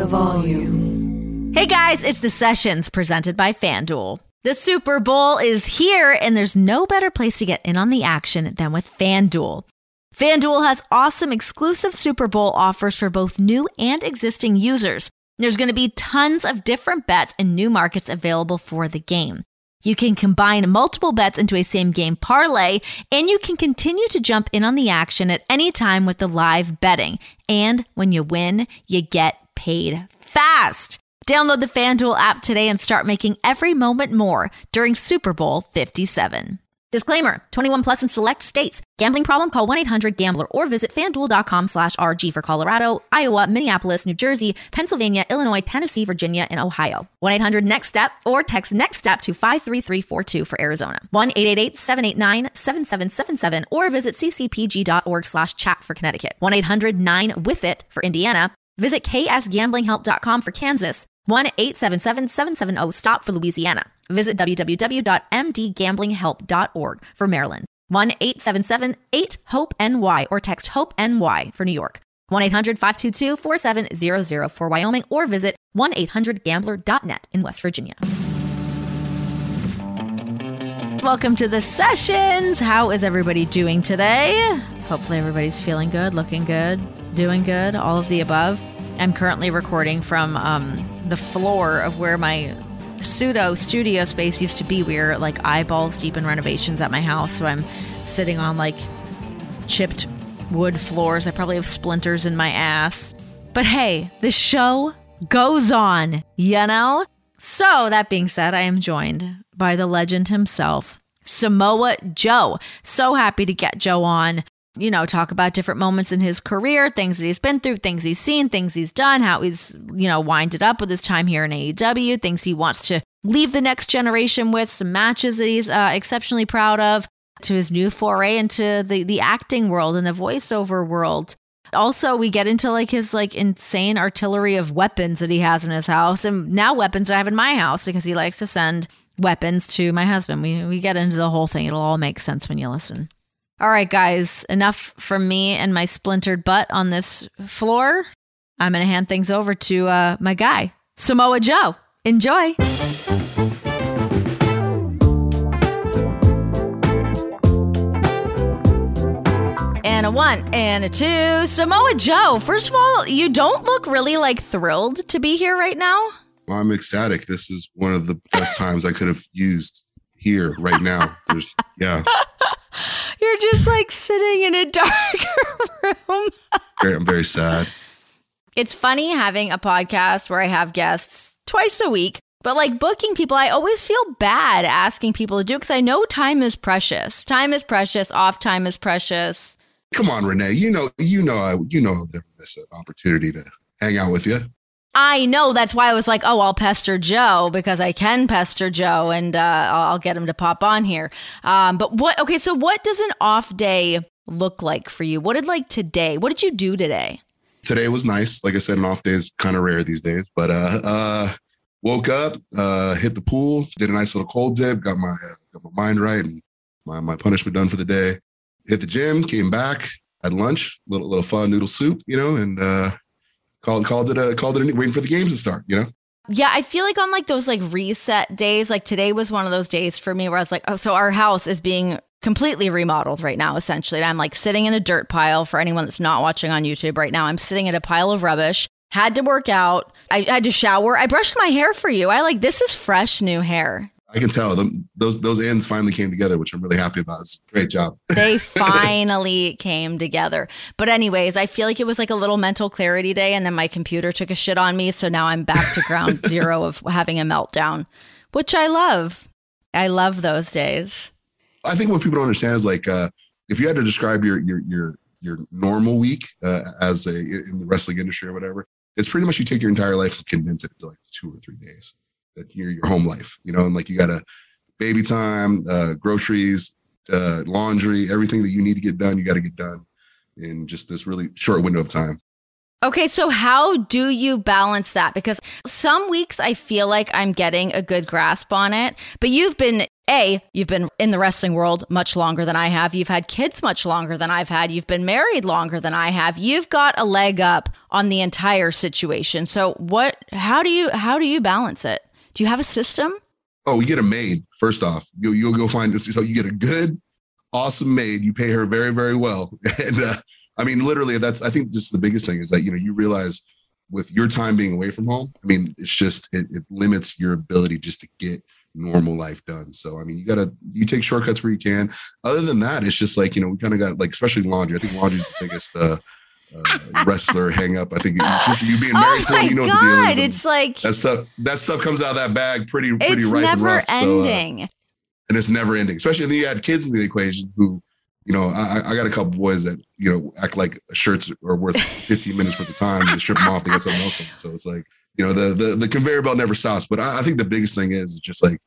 the volume. Hey guys, it's the Sessions presented by FanDuel. The Super Bowl is here, and there's no better place to get in on the action than with FanDuel. FanDuel has awesome exclusive Super Bowl offers for both new and existing users. There's going to be tons of different bets and new markets available for the game. You can combine multiple bets into a same game parlay, and you can continue to jump in on the action at any time with the live betting. And when you win, you get paid fast. Download the FanDuel app today and start making every moment more during Super Bowl 57. Disclaimer 21 plus in select states. Gambling problem? Call 1 800 Gambler or visit fanduel.com slash RG for Colorado, Iowa, Minneapolis, New Jersey, Pennsylvania, Illinois, Tennessee, Virginia, and Ohio. 1 800 Next Step or text Next Step to 53342 for Arizona. 1 888 789 7777 or visit ccpg.org slash chat for Connecticut. 1 800 9 with it for Indiana. Visit ksgamblinghelp.com for Kansas. 1 877 770 STOP for Louisiana. Visit www.mdgamblinghelp.org for Maryland. 1 877 8 HOPE NY or text HOPE NY for New York. 1 800 522 4700 for Wyoming or visit 1 800 gambler.net in West Virginia. Welcome to the sessions. How is everybody doing today? Hopefully, everybody's feeling good, looking good, doing good, all of the above. I'm currently recording from um, the floor of where my pseudo studio space used to be. We are like eyeballs deep in renovations at my house. So I'm sitting on like chipped wood floors. I probably have splinters in my ass. But hey, the show goes on, you know? So, that being said, I am joined by the legend himself, Samoa Joe. So happy to get Joe on you know, talk about different moments in his career, things that he's been through, things he's seen, things he's done, how he's, you know, winded up with his time here in AEW, things he wants to leave the next generation with, some matches that he's uh, exceptionally proud of, to his new foray into the, the acting world and the voiceover world. Also, we get into like his like insane artillery of weapons that he has in his house, and now weapons that I have in my house because he likes to send weapons to my husband. We we get into the whole thing. It'll all make sense when you listen. All right, guys, enough from me and my splintered butt on this floor. I'm going to hand things over to uh, my guy, Samoa Joe. Enjoy. And a one and a two. Samoa Joe, first of all, you don't look really like thrilled to be here right now. Well, I'm ecstatic. This is one of the best times I could have used here right now. There's, yeah. You're just like sitting in a dark room. I'm very sad. It's funny having a podcast where I have guests twice a week, but like booking people, I always feel bad asking people to do because I know time is precious. Time is precious. Off time is precious. Come on, Renee. You know, you know, I, you know, I'll never miss an opportunity to hang out with you. I know that's why I was like, oh, I'll pester Joe because I can pester Joe and uh, I'll get him to pop on here. Um, but what, okay, so what does an off day look like for you? What did like today? What did you do today? Today was nice. Like I said, an off day is kind of rare these days, but uh, uh, woke up, uh, hit the pool, did a nice little cold dip, got my, uh, got my mind right and my, my punishment done for the day. Hit the gym, came back, had lunch, little little fun noodle soup, you know, and uh, called called it a called it a, waiting for the games to start. You know. Yeah, I feel like on like those like reset days, like today was one of those days for me where I was like, oh, so our house is being completely remodeled right now, essentially. And I'm like sitting in a dirt pile for anyone that's not watching on YouTube right now. I'm sitting in a pile of rubbish. Had to work out. I had to shower. I brushed my hair for you. I like this is fresh new hair. I can tell them those those ends finally came together, which I'm really happy about. It's a great job. they finally came together. But anyways, I feel like it was like a little mental clarity day, and then my computer took a shit on me, so now I'm back to ground zero of having a meltdown, which I love. I love those days. I think what people don't understand is like uh, if you had to describe your your your your normal week uh, as a in the wrestling industry or whatever, it's pretty much you take your entire life and condense it into like two or three days your your home life, you know, and like you got a baby time, uh, groceries, uh, laundry, everything that you need to get done, you got to get done in just this really short window of time. Okay, so how do you balance that? Because some weeks I feel like I'm getting a good grasp on it, but you've been A, you've been in the wrestling world much longer than I have. You've had kids much longer than I've had. You've been married longer than I have. You've got a leg up on the entire situation. So what how do you how do you balance it? Do you have a system? Oh, we get a maid. First off, you'll, you'll go find this. So you get a good, awesome maid. You pay her very, very well. And uh, I mean, literally, that's I think just the biggest thing is that you know you realize with your time being away from home. I mean, it's just it, it limits your ability just to get normal life done. So I mean, you gotta you take shortcuts where you can. Other than that, it's just like you know we kind of got like especially laundry. I think laundry's the biggest. uh uh, wrestler hang up. I think you being married oh to you know God, what the deal is. It's like that stuff. That stuff comes out of that bag pretty pretty right. it's ripe never and rough. ending. So, uh, and it's never ending. Especially if you add kids in the equation who, you know, I, I got a couple boys that you know act like shirts are worth 15 minutes worth of time. They strip them off, they get something else on. So it's like you know the the, the conveyor belt never stops. But I, I think the biggest thing is just like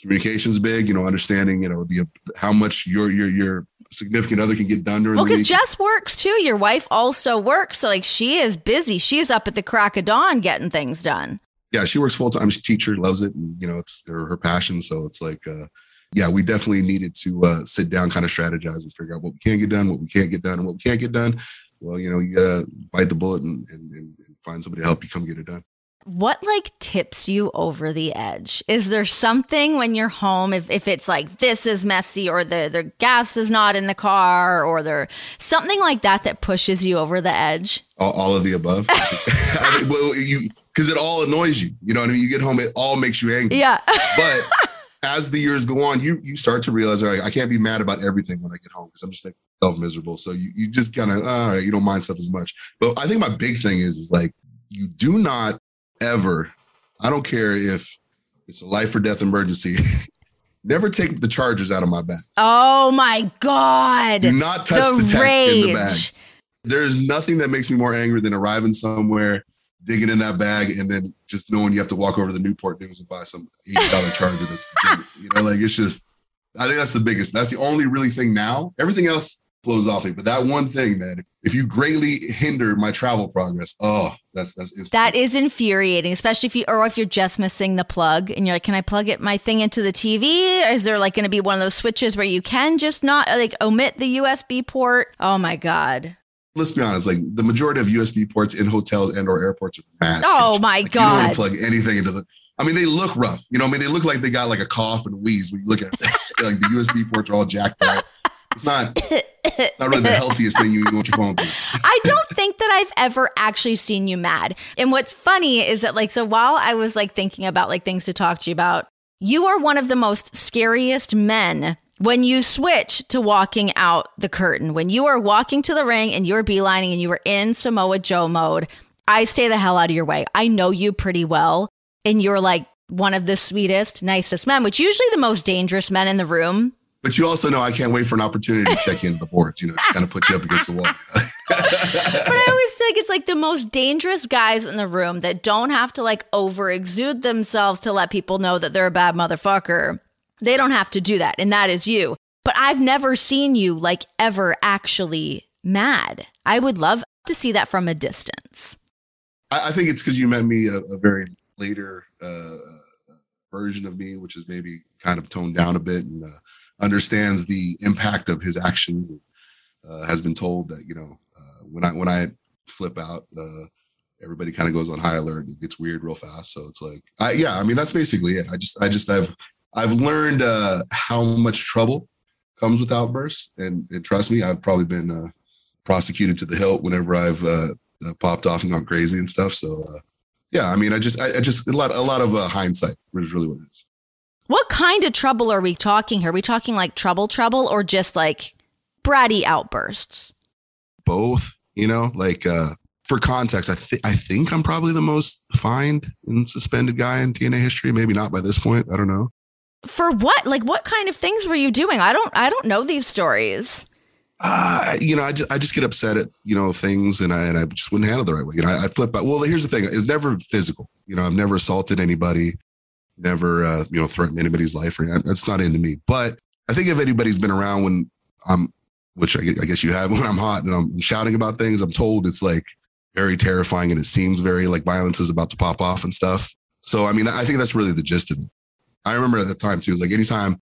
communication's big. You know, understanding you know the how much your your your significant other can get done during well, the because. Jess works too. Your wife also works, so like she is busy. She's up at the crack of dawn getting things done. yeah, she works full time. She's a teacher, loves it, and you know, it's her, her passion. So it's like, uh, yeah, we definitely needed to uh, sit down, kind of strategize, and figure out what we can get done, what we can't get done, and what we can't get done. Well, you know, you gotta bite the bullet and, and, and find somebody to help you come get it done. What like tips you over the edge? Is there something when you're home if, if it's like this is messy or the the gas is not in the car or there something like that that pushes you over the edge? All, all of the above. I mean, well, you because it all annoys you. You know what I mean? You get home, it all makes you angry. Yeah. But as the years go on, you you start to realize, all right, I can't be mad about everything when I get home because I'm just making myself miserable. So you you just kind of all right, you don't mind stuff as much. But I think my big thing is is like you do not ever. I don't care if it's a life or death emergency. Never take the chargers out of my bag. oh my god. Do not touch the, the tech in the bag. There's nothing that makes me more angry than arriving somewhere, digging in that bag, and then just knowing you have to walk over to the Newport News and buy some eighty dollar charger. That's you know, like it's just. I think that's the biggest. That's the only really thing now. Everything else flows off me, but that one thing, man, if, if you greatly hinder my travel progress, oh, that's that's instant. That is infuriating, especially if you or if you're just missing the plug and you're like, "Can I plug it my thing into the TV?" Is there like going to be one of those switches where you can just not like omit the USB port? Oh my god! Let's be honest. Like the majority of USB ports in hotels and or airports are mad. Oh my Like, You don't want to plug anything into the. I mean, they look rough. You know, I mean, they look like they got like a cough and wheeze when you look at it. like the USB ports are all jacked up. It's not not really the healthiest thing you want your phone to. I don't think that I've ever actually seen you mad. And what's funny is that like so while I was like thinking about like things to talk to you about, you are one of the most scariest men when you switch to walking out the curtain. When you are walking to the ring and you're beelining and you are in Samoa Joe mode, I stay the hell out of your way. I know you pretty well and you're like one of the sweetest, nicest men, which usually the most dangerous men in the room. But you also know I can't wait for an opportunity to check into the boards. You know, just kind of put you up against the wall. But I always feel like it's like the most dangerous guys in the room that don't have to like over exude themselves to let people know that they're a bad motherfucker. They don't have to do that. And that is you. But I've never seen you like ever actually mad. I would love to see that from a distance. I, I think it's because you met me a, a very later uh, version of me, which is maybe kind of toned down a bit and uh, understands the impact of his actions. And, uh, has been told that you know uh, when I when I flip out, uh, everybody kind of goes on high alert. It gets weird real fast. So it's like, I, yeah, I mean that's basically it. I just I just I've I've learned uh, how much trouble comes with outbursts, and, and trust me, I've probably been uh, prosecuted to the hilt whenever I've uh, popped off and gone crazy and stuff. So yeah, I mean, I just I, I just a lot a lot of hindsight is really what it is. What kind of trouble are we talking here? Are we talking like trouble, trouble, or just like bratty outbursts? Both, you know, like uh, for context, I think I think I'm probably the most fined and suspended guy in TNA history. Maybe not by this point. I don't know. For what? Like what kind of things were you doing? I don't I don't know these stories. uh, you know, I just I just get upset at you know things, and I and I just wouldn't handle the right way. You know, I, I flip out. Well, here's the thing: it's never physical. You know, I've never assaulted anybody, never uh, you know threatened anybody's life, or that's not into me. But I think if anybody's been around when I'm, which I, guess you have, when I'm hot and I'm shouting about things, I'm told it's like very terrifying, and it seems very like violence is about to pop off and stuff. So I mean, I think that's really the gist of it. I remember at the time too. It was like anytime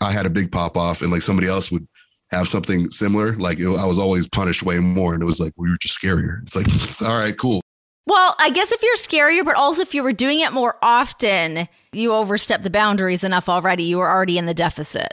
I had a big pop off and like somebody else would have something similar, like it, I was always punished way more. And it was like, well, you're just scarier. It's like, all right, cool. Well, I guess if you're scarier, but also if you were doing it more often, you overstep the boundaries enough already. You were already in the deficit.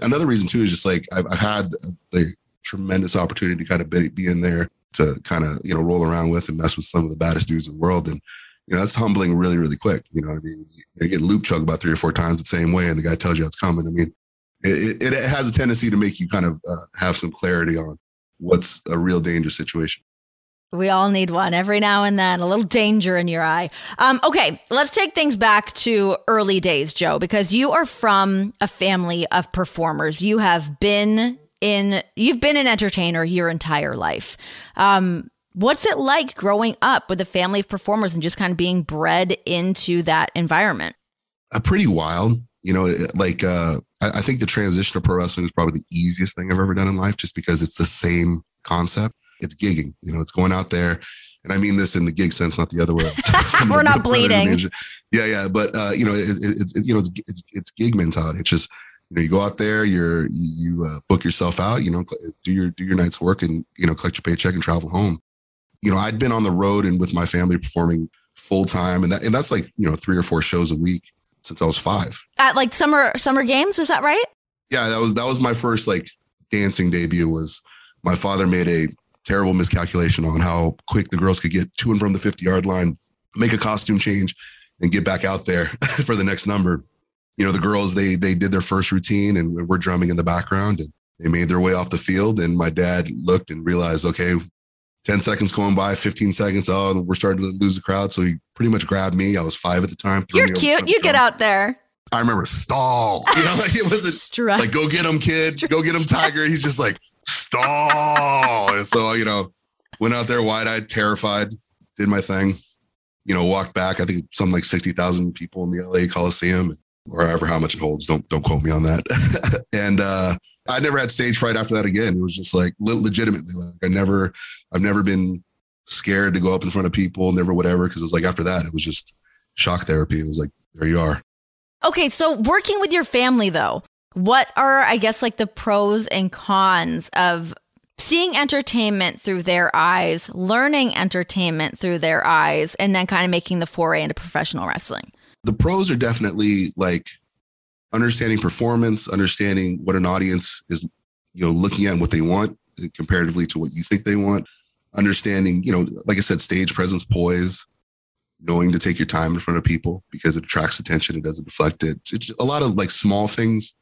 Another reason too is just like I've, I've had the tremendous opportunity to kind of be, be in there to kind of you know roll around with and mess with some of the baddest dudes in the world, and you know that's humbling really really quick. You know what I mean? You get loop chug about three or four times the same way, and the guy tells you it's coming. I mean, it, it, it has a tendency to make you kind of uh, have some clarity on what's a real danger situation. We all need one every now and then, a little danger in your eye. Um, okay, let's take things back to early days, Joe, because you are from a family of performers. You have been in, you've been an entertainer your entire life. Um, what's it like growing up with a family of performers and just kind of being bred into that environment? A pretty wild. You know, like uh, I, I think the transition to pro wrestling is probably the easiest thing I've ever done in life, just because it's the same concept it's gigging. You know, it's going out there, and I mean this in the gig sense, not the other way. We're not bleeding. Yeah, yeah, but uh, you know, it, it, it's it, you know, it's, it's, it's gig mentality. It's just you know, you go out there, you're you, you uh, book yourself out, you know, do your do your night's work, and you know, collect your paycheck and travel home. You know, I'd been on the road and with my family performing full time, and that and that's like you know three or four shows a week since I was five. At like summer summer games, is that right? Yeah, that was that was my first like dancing debut. Was my father made a terrible miscalculation on how quick the girls could get to and from the 50 yard line, make a costume change, and get back out there for the next number. You know, the girls they they did their first routine and we're drumming in the background and they made their way off the field. And my dad looked and realized, okay, 10 seconds going by, 15 seconds. Oh, we're starting to lose the crowd. So he pretty much grabbed me. I was five at the time. You're cute. You get out there. I remember stall. You know, like it wasn't Stretch. like go get him, kid. Stretch. Go get him, tiger. He's just like stall. and so, you know, went out there wide eyed, terrified, did my thing, you know, walked back. I think something like 60,000 people in the LA Coliseum or however how much it holds. Don't, don't quote me on that. and, uh, I never had stage fright after that again. It was just like legitimately, like I never, I've never been scared to go up in front of people, never whatever. Cause it was like after that, it was just shock therapy. It was like, there you are. Okay. So working with your family though, what are, I guess, like the pros and cons of seeing entertainment through their eyes, learning entertainment through their eyes, and then kind of making the foray into professional wrestling? The pros are definitely like understanding performance, understanding what an audience is, you know, looking at what they want uh, comparatively to what you think they want. Understanding, you know, like I said, stage presence, poise, knowing to take your time in front of people because it attracts attention, it doesn't deflect it. It's a lot of like small things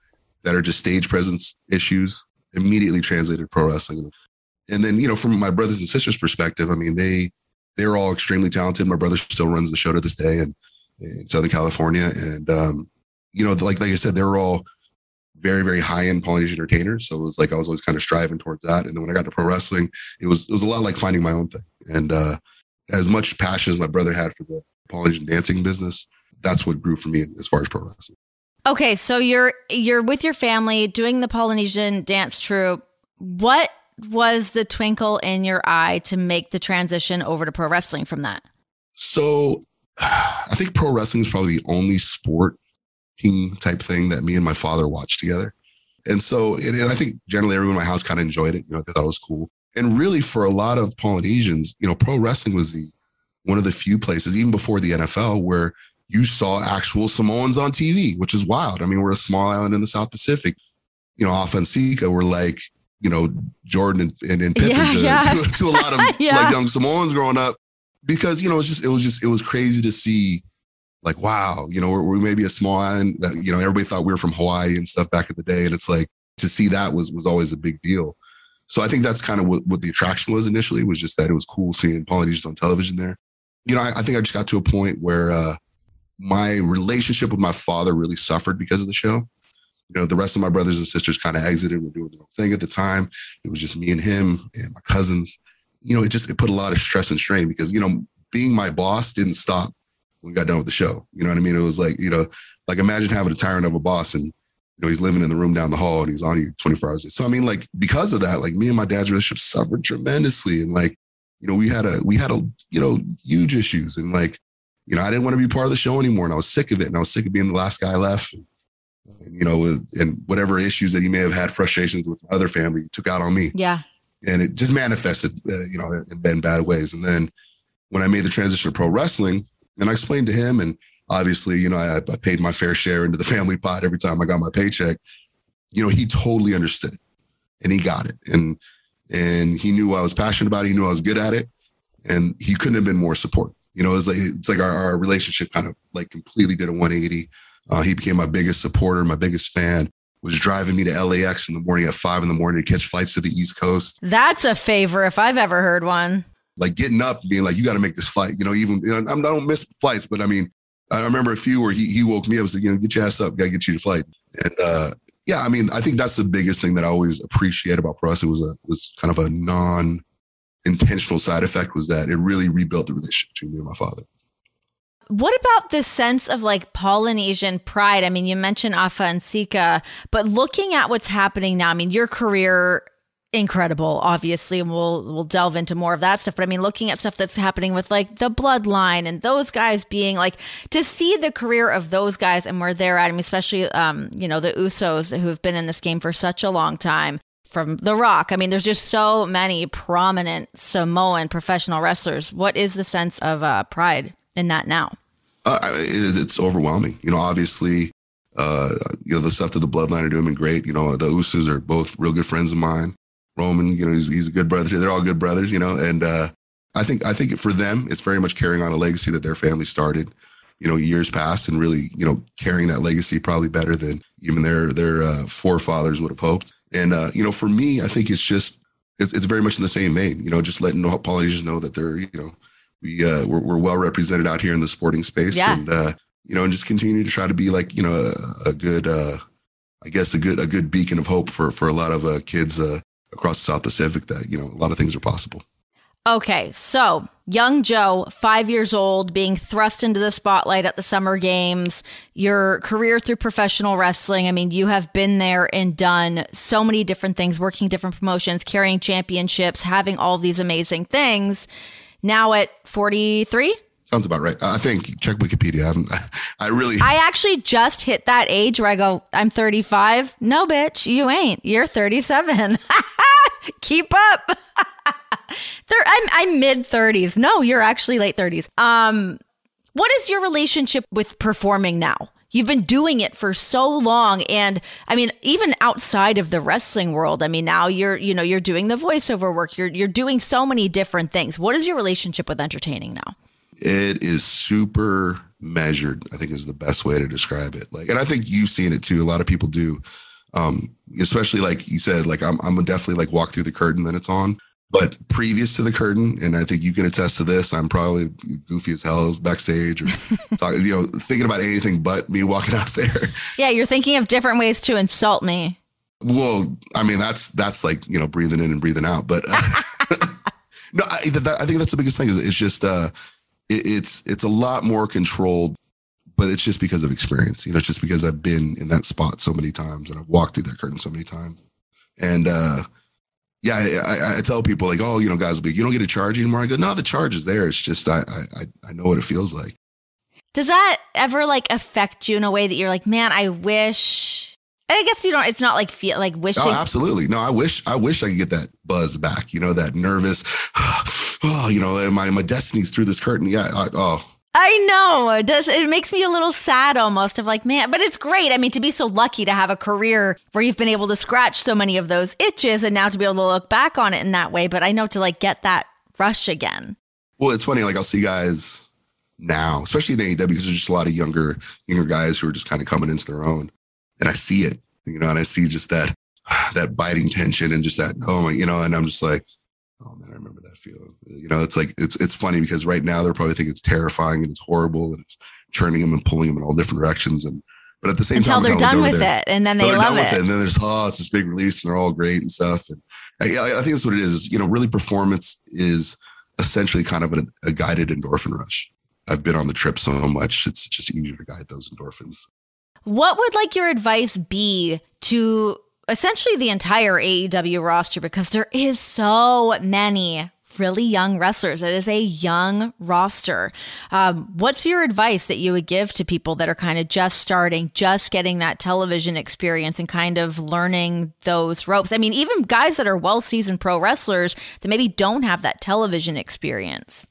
that are just stage presence issues immediately translated pro wrestling. And then, you know, from my brothers and sisters' perspective, I mean, they they're all extremely talented. My brother still runs the show to this day in, Southern California. And um, you know, like like I said, they were all very, very high end Polynesian entertainers. So it was like I was always kind of striving towards that. And then when I got to pro wrestling, it was it was a lot like finding my own thing. And uh, as much passion as my brother had for the Polynesian dancing business, that's what grew for me as far as pro wrestling. Okay, so you're you're with your family doing the Polynesian dance troupe. What was the twinkle in your eye to make the transition over to pro wrestling from that? So, I think pro wrestling is probably the only sport team type thing that me and my father watched together. And so, and, and I think generally everyone in my house kind of enjoyed it. You know, they thought it was cool. And really, for a lot of Polynesians, you know, pro wrestling was the one of the few places, even before the NFL, where you saw actual Samoans on TV, which is wild. I mean, we're a small island in the South Pacific. You know, Afa and Sika, we're like, you know, Jordan and, and, and Pippen yeah, to, yeah. To, to, a lot of yeah. like young Samoans growing up because, you know, it's just, it was just, it was crazy to see like, wow, you know, we're, we're maybe a small island that, you know, everybody thought we were from Hawaii and stuff back in the day. And it's like to see that was, was always a big deal. So I think that's kind of what, what the attraction was initially was just that it was cool seeing Polynesians on television there. You know, I, I think I just got to a point where, uh, my relationship with my father really suffered because of the show. You know, the rest of my brothers and sisters kind of exited, were doing their own thing at the time. It was just me and him and my cousins. You know, it just it put a lot of stress and strain because, you know, being my boss didn't stop when we got done with the show. You know what I mean? It was like, you know, like imagine having a tyrant of a boss and you know, he's living in the room down the hall and he's on you 24 hours. a day. So I mean, like because of that, like me and my dad's relationship suffered tremendously. And like, you know, we had a we had a, you know, huge issues. And like you know, I didn't want to be part of the show anymore and I was sick of it. And I was sick of being the last guy left. And, you know, and whatever issues that he may have had, frustrations with other family, took out on me. Yeah. And it just manifested, uh, you know, in, in bad ways. And then when I made the transition to pro wrestling, and I explained to him, and obviously, you know, I, I paid my fair share into the family pot every time I got my paycheck. You know, he totally understood it, and he got it, and and he knew I was passionate about it. He knew I was good at it, and he couldn't have been more supportive. You know, it's like it's like our, our relationship kind of like completely did a 180. Uh, he became my biggest supporter, my biggest fan. Was driving me to LAX in the morning at five in the morning to catch flights to the East Coast. That's a favor if I've ever heard one. Like getting up, being like, "You got to make this flight." You know, even you know, I don't miss flights, but I mean, I remember a few where he he woke me up and said, "You know, get your ass up, got to get you to flight." And uh, yeah, I mean, I think that's the biggest thing that I always appreciate about pro wrestling was a was kind of a non intentional side effect was that it really rebuilt the relationship between me and my father. What about this sense of like Polynesian pride? I mean, you mentioned Afa and Sika, but looking at what's happening now, I mean, your career incredible, obviously, and we'll we'll delve into more of that stuff. But I mean, looking at stuff that's happening with like the bloodline and those guys being like to see the career of those guys and where they're at. I mean, especially um, you know, the Usos who have been in this game for such a long time. From The Rock. I mean, there's just so many prominent Samoan professional wrestlers. What is the sense of uh, pride in that now? Uh, it's overwhelming. You know, obviously, uh, you know, the stuff that the Bloodline are doing great. You know, the Usos are both real good friends of mine. Roman, you know, he's, he's a good brother. They're all good brothers, you know, and uh, I think I think for them, it's very much carrying on a legacy that their family started, you know, years past, and really, you know, carrying that legacy probably better than even their their uh, forefathers would have hoped. And uh, you know, for me, I think it's just it's, it's very much in the same vein. You know, just letting Polynesians know that they're you know we uh, we're, we're well represented out here in the sporting space, yeah. and uh, you know, and just continue to try to be like you know a, a good, uh, I guess a good a good beacon of hope for for a lot of uh, kids uh, across the South Pacific that you know a lot of things are possible. Okay, so young Joe, five years old, being thrust into the spotlight at the summer games, your career through professional wrestling. I mean, you have been there and done so many different things, working different promotions, carrying championships, having all these amazing things. Now at 43? Sounds about right. I think check Wikipedia. I haven't. I really. I actually just hit that age where I go, I'm 35. No, bitch, you ain't. You're 37. Keep up. I'm, I'm mid 30s. No, you're actually late 30s. Um, what is your relationship with performing now? You've been doing it for so long. And I mean, even outside of the wrestling world, I mean, now you're, you know, you're doing the voiceover work. You're, you're doing so many different things. What is your relationship with entertaining now? It is super measured, I think is the best way to describe it. Like, and I think you've seen it too. A lot of people do. Um, especially like you said, like I'm, I'm definitely like walk through the curtain, then it's on. But previous to the curtain, and I think you can attest to this, I'm probably goofy as hell as backstage or talking, you know, thinking about anything but me walking out there. Yeah, you're thinking of different ways to insult me. Well, I mean, that's that's like you know breathing in and breathing out. But uh, no, I, that, I think that's the biggest thing. Is it's just uh, it, it's it's a lot more controlled, but it's just because of experience. You know, it's just because I've been in that spot so many times and I've walked through that curtain so many times, and uh, yeah, I, I, tell people like, oh, you know, guys, be you don't get a charge anymore. I go, no, the charge is there. It's just I, I, I know what it feels like. Does that ever like affect you in a way that you're like, man, I wish. I guess you don't. It's not like feel like oh, wishing. Oh, absolutely. No, I wish. I wish I could get that buzz back. You know, that nervous. Oh, you know, my my destiny's through this curtain. Yeah. I, oh, I know. It does it makes me a little sad almost of like, man, but it's great. I mean, to be so lucky to have a career where you've been able to scratch so many of those itches and now to be able to look back on it in that way. But I know to like get that rush again. Well, it's funny, like I'll see guys now, especially in AEW, because there's just a lot of younger, younger guys who are just kind of coming into their own. And I see it, you know, and I see just that that biting tension and just that, oh my, you know, and I'm just like, oh man, I remember that feeling. You know, it's like it's it's funny because right now they're probably thinking it's terrifying and it's horrible and it's churning them and pulling them in all different directions. And but at the same Until time, they're done with there, it, and then they love it. it. And then there's oh, it's this big release, and they're all great and stuff. And I, I think that's what it is. is. You know, really, performance is essentially kind of a, a guided endorphin rush. I've been on the trip so much; it's just easier to guide those endorphins. What would like your advice be to essentially the entire AEW roster because there is so many really young wrestlers. It is a young roster. Um, what's your advice that you would give to people that are kind of just starting, just getting that television experience and kind of learning those ropes? I mean, even guys that are well seasoned pro wrestlers that maybe don't have that television experience.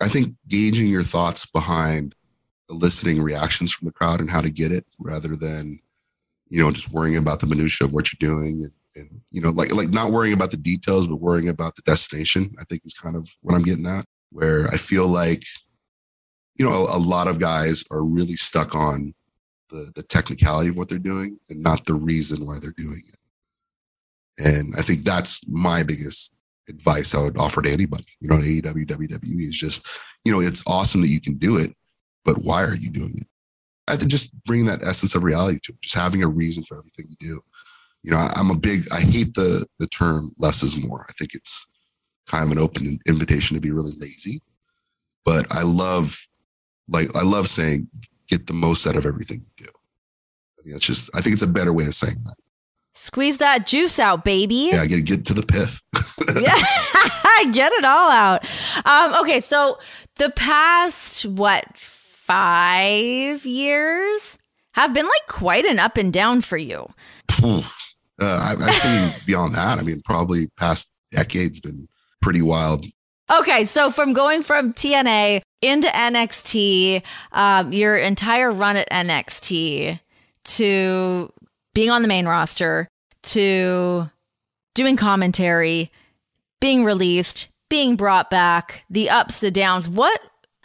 I think gauging your thoughts behind eliciting reactions from the crowd and how to get it rather than, you know, just worrying about the minutia of what you're doing and, and you know, like like not worrying about the details, but worrying about the destination, I think is kind of what I'm getting at. Where I feel like, you know, a, a lot of guys are really stuck on the the technicality of what they're doing and not the reason why they're doing it. And I think that's my biggest advice I would offer to anybody, you know, AEW, WWE is just, you know, it's awesome that you can do it, but why are you doing it? I think just bring that essence of reality to it, just having a reason for everything you do. You know, I, I'm a big, I hate the the term less is more. I think it's kind of an open invitation to be really lazy, but I love, like, I love saying, get the most out of everything you do. I think it's just, I think it's a better way of saying that. Squeeze that juice out, baby. Yeah, get get to the pith. yeah, get it all out. Um, okay, so the past what five years have been like quite an up and down for you. Uh, I, I've seen beyond that. I mean, probably past decade's been pretty wild. Okay, so from going from TNA into NXT, um, your entire run at NXT to being on the main roster to doing commentary, being released, being brought back, the ups, the downs. What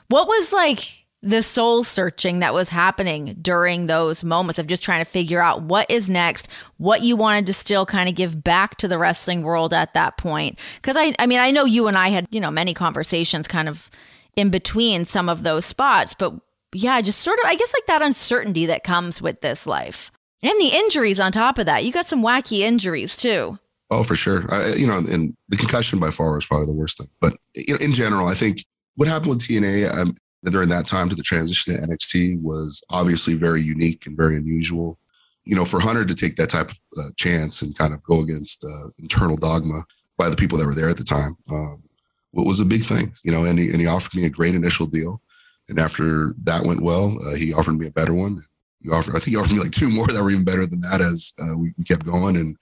what was like the soul searching that was happening during those moments of just trying to figure out what is next, what you wanted to still kind of give back to the wrestling world at that point. Cause I, I mean, I know you and I had, you know, many conversations kind of in between some of those spots, but yeah, just sort of, I guess like that uncertainty that comes with this life and the injuries on top of that. You got some wacky injuries too. Oh, for sure. I, you know, and the concussion by far was probably the worst thing. But you know, in general, I think what happened with TNA um, during that time to the transition to NXT was obviously very unique and very unusual. You know, for Hunter to take that type of uh, chance and kind of go against uh, internal dogma by the people that were there at the time, um, what was a big thing. You know, and he, and he offered me a great initial deal. And after that went well, uh, he offered me a better one. He offered, I think he offered me like two more that were even better than that as uh, we, we kept going. And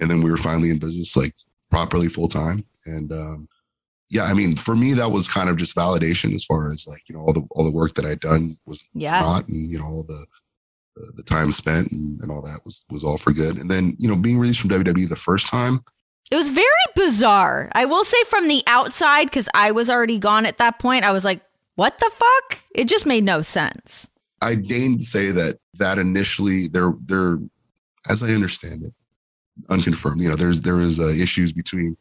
and then we were finally in business like properly full time. And um, yeah, I mean, for me, that was kind of just validation as far as like you know all the all the work that I'd done was yeah. not, and you know all the the, the time spent and, and all that was was all for good. And then you know being released from WWE the first time. It was very bizarre. I will say from the outside, because I was already gone at that point, I was like, what the fuck? It just made no sense. I deigned to say that that initially there there as I understand it, unconfirmed. You know, there's there was uh, issues between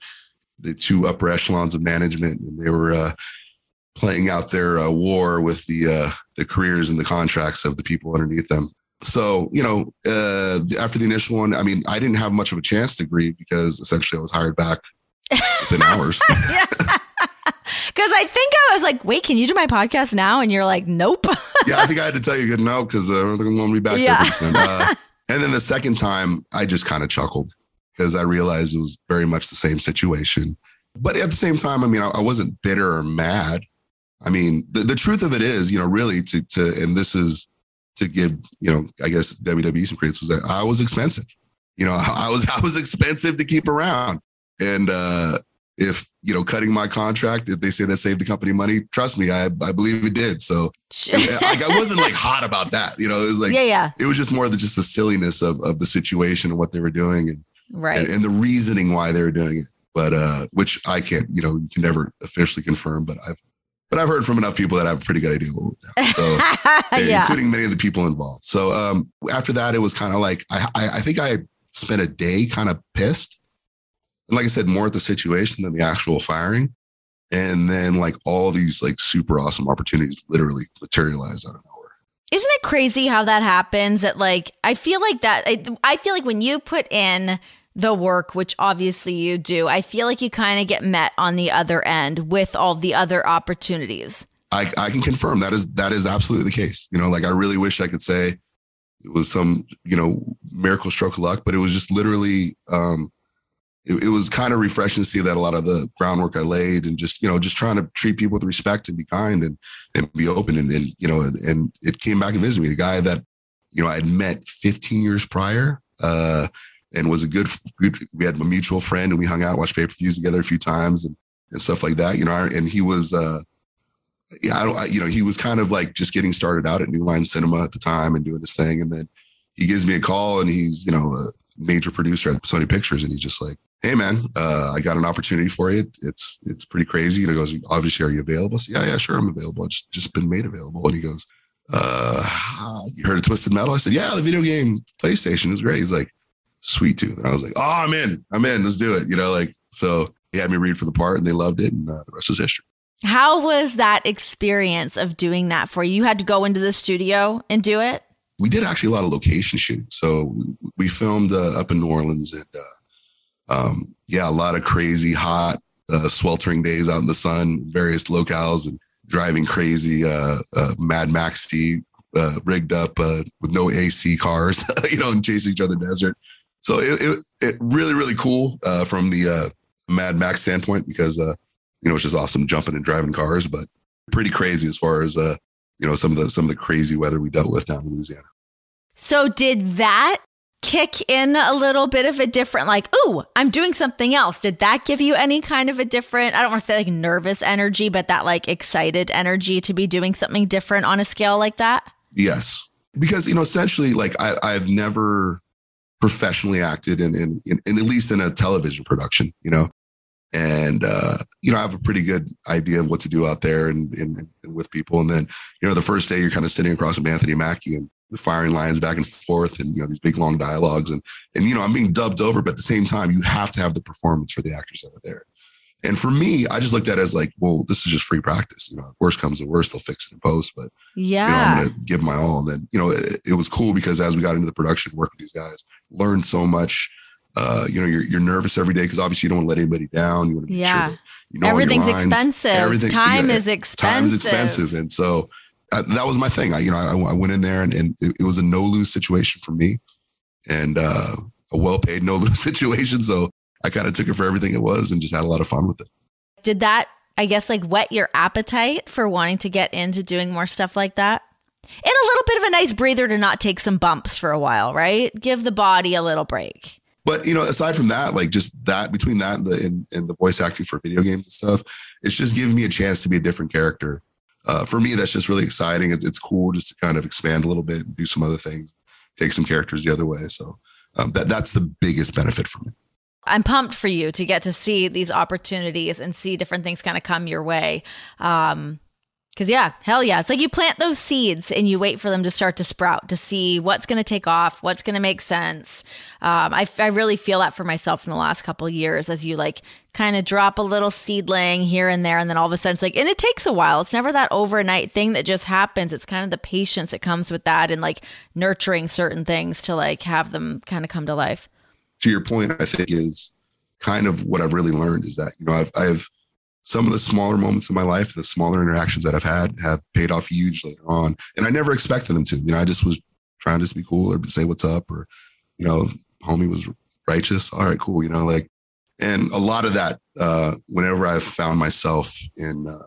the two upper echelons of management, and they were uh, playing out their uh, war with the uh, the careers and the contracts of the people underneath them. So, you know, uh, after the initial one, I mean, I didn't have much of a chance to grieve because essentially I was hired back within hours. Because I think I was like, wait, can you do my podcast now? And you're like, nope. yeah, I think I had to tell you good no because uh, I don't think I'm going to be back Yeah. there. Uh, and then the second time, I just kind of chuckled because I realized it was very much the same situation. But at the same time, I mean, I, I wasn't bitter or mad. I mean, the, the truth of it is, you know, really to to and this is to give, you know, I guess WWE some credit was that I was expensive. You know, I was I was expensive to keep around. And uh if you know cutting my contract, if they say that saved the company money, trust me, I I believe it did. So like I wasn't like hot about that. You know, it was like yeah, yeah, it was just more than just the silliness of, of the situation and what they were doing and, right. and, and the reasoning why they were doing it. But uh, which I can't, you know, you can never officially confirm, but I've but I've heard from enough people that i have a pretty good idea. what we're. So yeah. including many of the people involved. So um, after that, it was kind of like I, I I think I spent a day kind of pissed. And like I said, more at the situation than the actual firing. And then like all these like super awesome opportunities literally materialized out of nowhere. Isn't it crazy how that happens? That like I feel like that. I, I feel like when you put in the work, which obviously you do, I feel like you kind of get met on the other end with all the other opportunities. I, I can confirm that is that is absolutely the case. You know, like I really wish I could say it was some, you know, miracle stroke of luck, but it was just literally um it, it was kind of refreshing to see that a lot of the groundwork I laid and just, you know, just trying to treat people with respect and be kind and, and be open. And, and you know, and, and it came back and visited me, a guy that, you know, I had met 15 years prior, uh, and was a good, good, we had a mutual friend and we hung out, watched pay-per-views together a few times and, and stuff like that, you know, and he was, uh, yeah, I don't, I, you know, he was kind of like just getting started out at New Line Cinema at the time and doing this thing. And then he gives me a call and he's, you know, a major producer at Sony Pictures. And he's just like, Hey man, uh, I got an opportunity for you. It's, it's pretty crazy. And he goes, obviously, are you available? So, yeah, yeah, sure. I'm available. It's just been made available. And he goes, uh, you heard of Twisted Metal? I said, yeah, the video game PlayStation is great. He's like, Sweet Tooth. And I was like, oh, I'm in. I'm in. Let's do it. You know, like, so he had me read for the part and they loved it. And uh, the rest is history. How was that experience of doing that for you? You had to go into the studio and do it? We did actually a lot of location shooting. So we filmed uh, up in New Orleans and, uh, um, yeah, a lot of crazy, hot, uh, sweltering days out in the sun, various locales and driving crazy, uh, uh, Mad Max rigged up with no AC cars, you know, and chasing each other in the desert. So it, it, it really, really cool uh, from the uh, Mad Max standpoint because uh, you know, it's just awesome jumping and driving cars, but pretty crazy as far as uh, you know, some of the some of the crazy weather we dealt with down in Louisiana. So did that kick in a little bit of a different like, ooh, I'm doing something else. Did that give you any kind of a different, I don't want to say like nervous energy, but that like excited energy to be doing something different on a scale like that? Yes. Because, you know, essentially like I, I've never professionally acted in, in, in, in at least in a television production, you know, and uh, you know I have a pretty good idea of what to do out there and, and, and, with people. And then you know the first day you're kind of sitting across from Anthony Mackie and the firing lines back and forth, and you know these big long dialogues, and and you know I'm being dubbed over, but at the same time you have to have the performance for the actors that are there. And for me, I just looked at it as like, well, this is just free practice. You know, worst comes to worst, they'll fix it in post. But yeah, you know, I'm gonna give my all. And then you know, it, it was cool because as we got into the production, work with these guys, learned so much uh, you know, you're, you're nervous every day because obviously you don't want to let anybody down. You want to make yeah. sure that you know everything's expensive. Everything, time yeah, is expensive. Time is expensive, and so uh, that was my thing. I, you know, I, I went in there and, and it, it, was a no lose situation for me, and uh, a well paid no lose situation. So I kind of took it for everything it was and just had a lot of fun with it. Did that, I guess, like whet your appetite for wanting to get into doing more stuff like that? And a little bit of a nice breather to not take some bumps for a while, right? Give the body a little break but you know, aside from that, like just that between that and the and, and, the voice acting for video games and stuff, it's just giving me a chance to be a different character. Uh, for me, that's just really exciting. It's, it's cool just to kind of expand a little bit and do some other things, take some characters the other way. So um, that that's the biggest benefit for me. I'm pumped for you to get to see these opportunities and see different things kind of come your way. Um, Cause yeah, hell yeah. It's like you plant those seeds and you wait for them to start to sprout to see what's going to take off, what's going to make sense. Um, I, I really feel that for myself in the last couple years as you like kind of drop a little seedling here and there. And then all of a sudden it's like, and it takes a while. It's never that overnight thing that just happens. It's kind of the patience that comes with that and like nurturing certain things to like have them kind of come to life. To your point, I think is kind of what I've really learned is that, you know, I've, I've, some of the smaller moments in my life and the smaller interactions that I've had have paid off huge later on. And I never expected them to. You know, I just was trying to just be cool or say what's up or, you know, homie was righteous. All right, cool. You know, like, and a lot of that, uh, whenever I've found myself in, uh,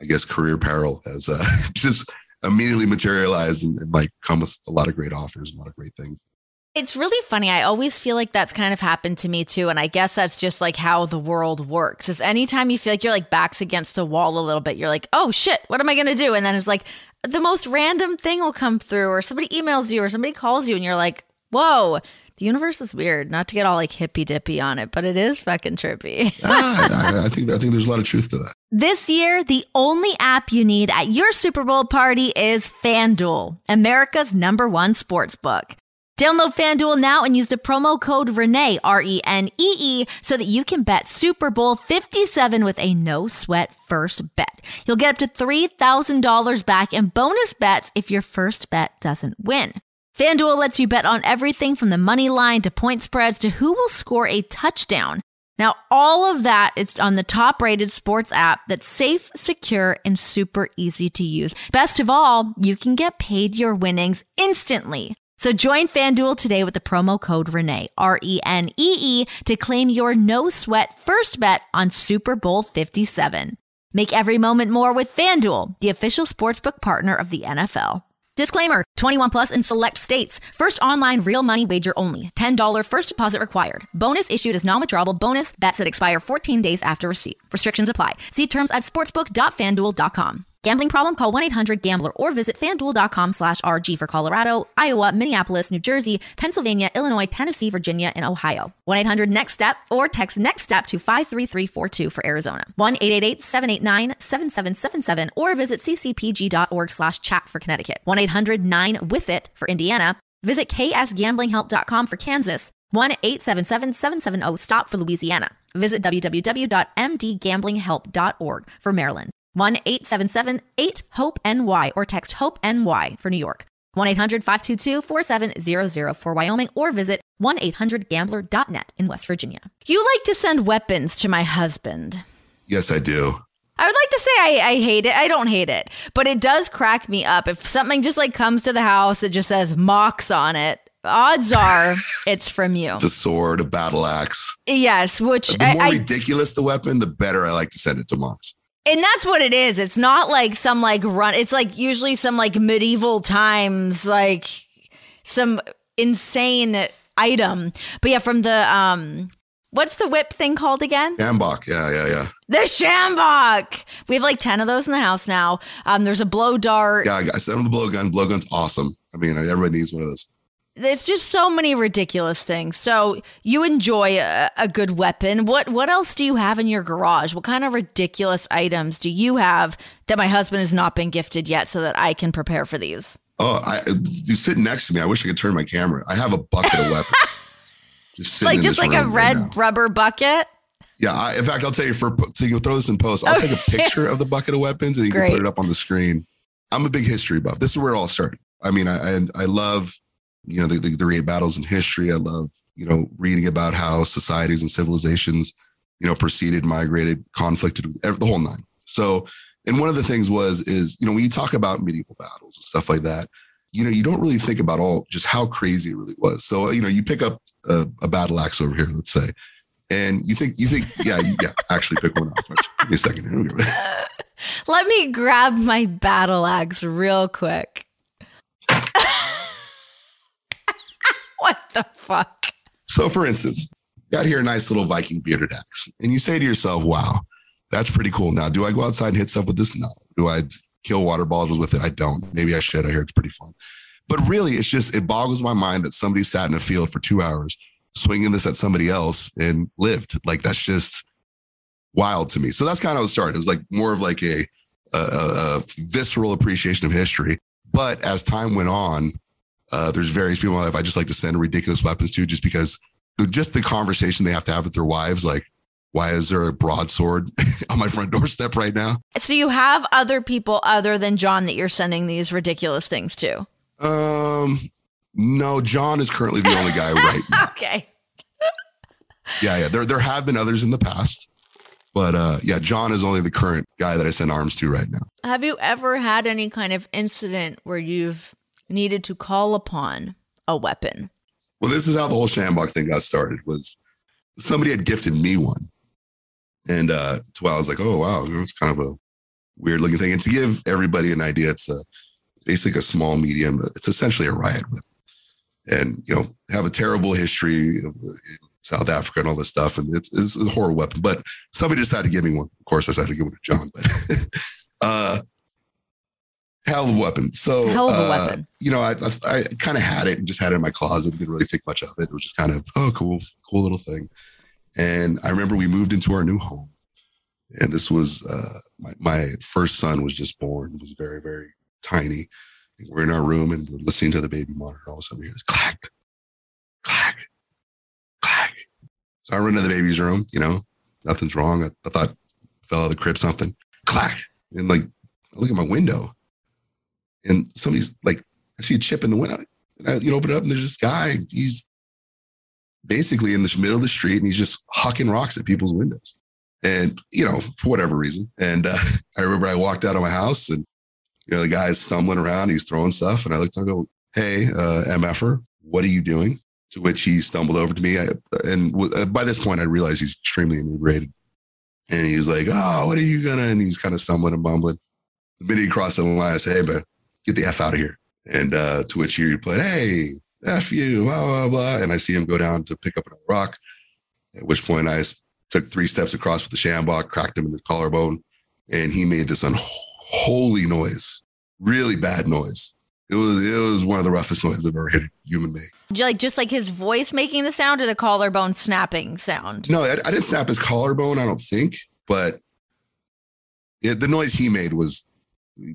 I guess, career peril has uh, just immediately materialized and, and like come with a lot of great offers, a lot of great things. It's really funny. I always feel like that's kind of happened to me too. And I guess that's just like how the world works. Is anytime you feel like you're like backs against a wall a little bit, you're like, oh shit, what am I going to do? And then it's like the most random thing will come through, or somebody emails you, or somebody calls you, and you're like, whoa, the universe is weird. Not to get all like hippy dippy on it, but it is fucking trippy. ah, I, I, think I think there's a lot of truth to that. This year, the only app you need at your Super Bowl party is FanDuel, America's number one sports book. Download FanDuel now and use the promo code Renee, R E N E E, so that you can bet Super Bowl 57 with a no sweat first bet. You'll get up to $3,000 back in bonus bets if your first bet doesn't win. FanDuel lets you bet on everything from the money line to point spreads to who will score a touchdown. Now, all of that is on the top rated sports app that's safe, secure, and super easy to use. Best of all, you can get paid your winnings instantly. So join FanDuel today with the promo code Renee, R E N E E, to claim your no sweat first bet on Super Bowl 57. Make every moment more with FanDuel, the official sportsbook partner of the NFL. Disclaimer 21 plus in select states. First online real money wager only. $10 first deposit required. Bonus issued as non withdrawable bonus bets that expire 14 days after receipt. Restrictions apply. See terms at sportsbook.fanduel.com. Gambling problem? Call 1-800-GAMBLER or visit fanduel.com slash RG for Colorado, Iowa, Minneapolis, New Jersey, Pennsylvania, Illinois, Tennessee, Virginia, and Ohio. 1-800-NEXT-STEP or text NEXT STEP to 53342 for Arizona. 1-888-789-7777 or visit ccpg.org slash chat for Connecticut. 1-800-9-WITH-IT for Indiana. Visit ksgamblinghelp.com for Kansas. 1-877-770-STOP for Louisiana. Visit www.mdgamblinghelp.org for Maryland. 1 877 8 HOPE NY or text HOPE NY for New York. 1 800 522 4700 for Wyoming or visit 1 800 gambler.net in West Virginia. You like to send weapons to my husband. Yes, I do. I would like to say I, I hate it. I don't hate it, but it does crack me up. If something just like comes to the house, it just says Mox on it. Odds are it's from you. It's a sword, a battle axe. Yes, which The more I, ridiculous the weapon, the better I like to send it to Mox. And that's what it is. It's not like some like run. It's like usually some like medieval times, like some insane item. But yeah, from the um, what's the whip thing called again? Gambok. Yeah, yeah, yeah. The sjambok. We have like ten of those in the house now. Um, there's a blow dart. Yeah, I got- sent him the blowgun. Blowgun's awesome. I mean, everybody needs one of those. It's just so many ridiculous things. So you enjoy a, a good weapon. What what else do you have in your garage? What kind of ridiculous items do you have that my husband has not been gifted yet, so that I can prepare for these? Oh, I you sitting next to me. I wish I could turn my camera. I have a bucket of weapons. Just sitting like just like a room right red rubber bucket. Yeah, I, in fact, I'll tell you for so you can throw this in post. I'll take a picture of the bucket of weapons and you Great. can put it up on the screen. I'm a big history buff. This is where it all started. I mean, I I, I love you know the, the the great battles in history. I love you know reading about how societies and civilizations you know proceeded, migrated, conflicted, the whole nine. So, and one of the things was is you know when you talk about medieval battles and stuff like that, you know you don't really think about all just how crazy it really was. So you know you pick up a, a battle axe over here, let's say, and you think you think yeah you, yeah actually pick one up. Give me a second. here. Let me grab my battle axe real quick. What the fuck? So, for instance, got here a nice little Viking bearded axe, and you say to yourself, "Wow, that's pretty cool." Now, do I go outside and hit stuff with this? No. Do I kill water balls with it? I don't. Maybe I should. I hear it's pretty fun. But really, it's just it boggles my mind that somebody sat in a field for two hours swinging this at somebody else and lived. Like that's just wild to me. So that's kind of how it started. It was like more of like a, a a visceral appreciation of history. But as time went on, uh, there's various people in my life I just like to send ridiculous weapons to, just because the, just the conversation they have to have with their wives, like, why is there a broadsword on my front doorstep right now? So you have other people other than Jon that you're sending these ridiculous things to. Um, no, Jon is currently the only guy right now. Okay. Yeah, yeah. There there have been others in the past, but uh, yeah, Jon is only the current guy that I send arms to right now. Have you ever had any kind of incident where you've needed to call upon a weapon? Well, this is how the whole Sjambok thing got started. Was somebody had gifted me one, and uh, to where I was like, oh wow, it's kind of a weird looking thing. And to give everybody an idea, it's a basically a small medium. It's essentially a riot whip, and you know have a terrible history of uh, South Africa and all this stuff, and it's, it's a horrible weapon. But somebody decided to give me one. Of course, I decided to give one to Jon, but. uh Hell of a weapon. So, Hell of a uh, weapon. You know, I, I, I kind of had it and just had it in my closet. Didn't really think much of it. It was just kind of, oh, cool, cool little thing. And I remember we moved into our new home, and this was uh, my, my first son was just born. He was very, very tiny. And we're in our room and we're listening to the baby monitor. All of a sudden, we hear this clack, clack, clack. So I run into the baby's room. You know, nothing's wrong. I, I thought fell out of the crib something. Clack, and like I look at my window, and somebody's like, I see a chip in the window. And I, you know, open it up, and there's this guy. He's basically in the middle of the street, and he's just hucking rocks at people's windows. And you know, for whatever reason. And uh, I remember I walked out of my house, and you know, the guy's stumbling around, he's throwing stuff, and I looked, I go, "Hey, uh, MFer, what are you doing?" To which he stumbled over to me, I, and w- uh, by this point, I realized he's extremely inebriated. And he's like, "Oh, what are you gonna?" And he's kind of stumbling and bumbling. The minute he crossed the line, I said, "Hey, man, get the f out of here!" And uh, to which he replied, "Hey, f you, blah blah blah." And I see him go down to pick up another rock. At which point, I took three steps across with the sjambok, cracked him in the collarbone, and he made this unholy noise, really bad noise. It was it was one of the roughest noises I've ever hit a human make. Like just like his voice making the sound or the collarbone snapping sound. No, I, I didn't snap his collarbone, I don't think, but it, the noise he made was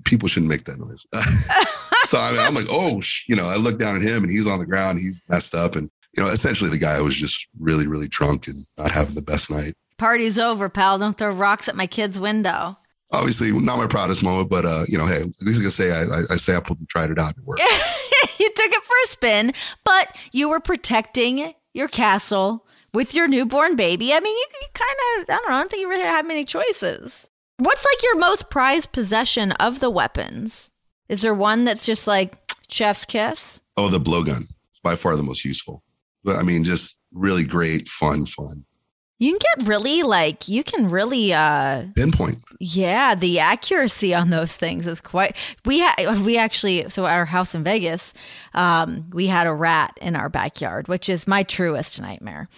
people shouldn't make that noise. so I mean, I'm like, oh, sh-, you know, I look down at him and he's on the ground, he's messed up, and you know, essentially the guy was just really, really drunk and not having the best night. Party's over, pal. Don't throw rocks at my kid's window. Obviously, not my proudest moment, but uh, you know, hey, at least I can say I, I, I sampled and tried it out. It worked. you took it for a spin, but you were protecting your castle with your newborn baby. I mean, you, you kind of, I don't know, I don't think you really had many choices. What's like your most prized possession of the weapons? Is there one that's just like chef's kiss? Oh, the blowgun. By far the most useful. But I mean, just really great, fun, fun. You can get really like, you can really, uh, Pinpoint. Yeah, the accuracy on those things is quite. We had we actually so our house in Vegas, um, we had a rat in our backyard, which is my truest nightmare.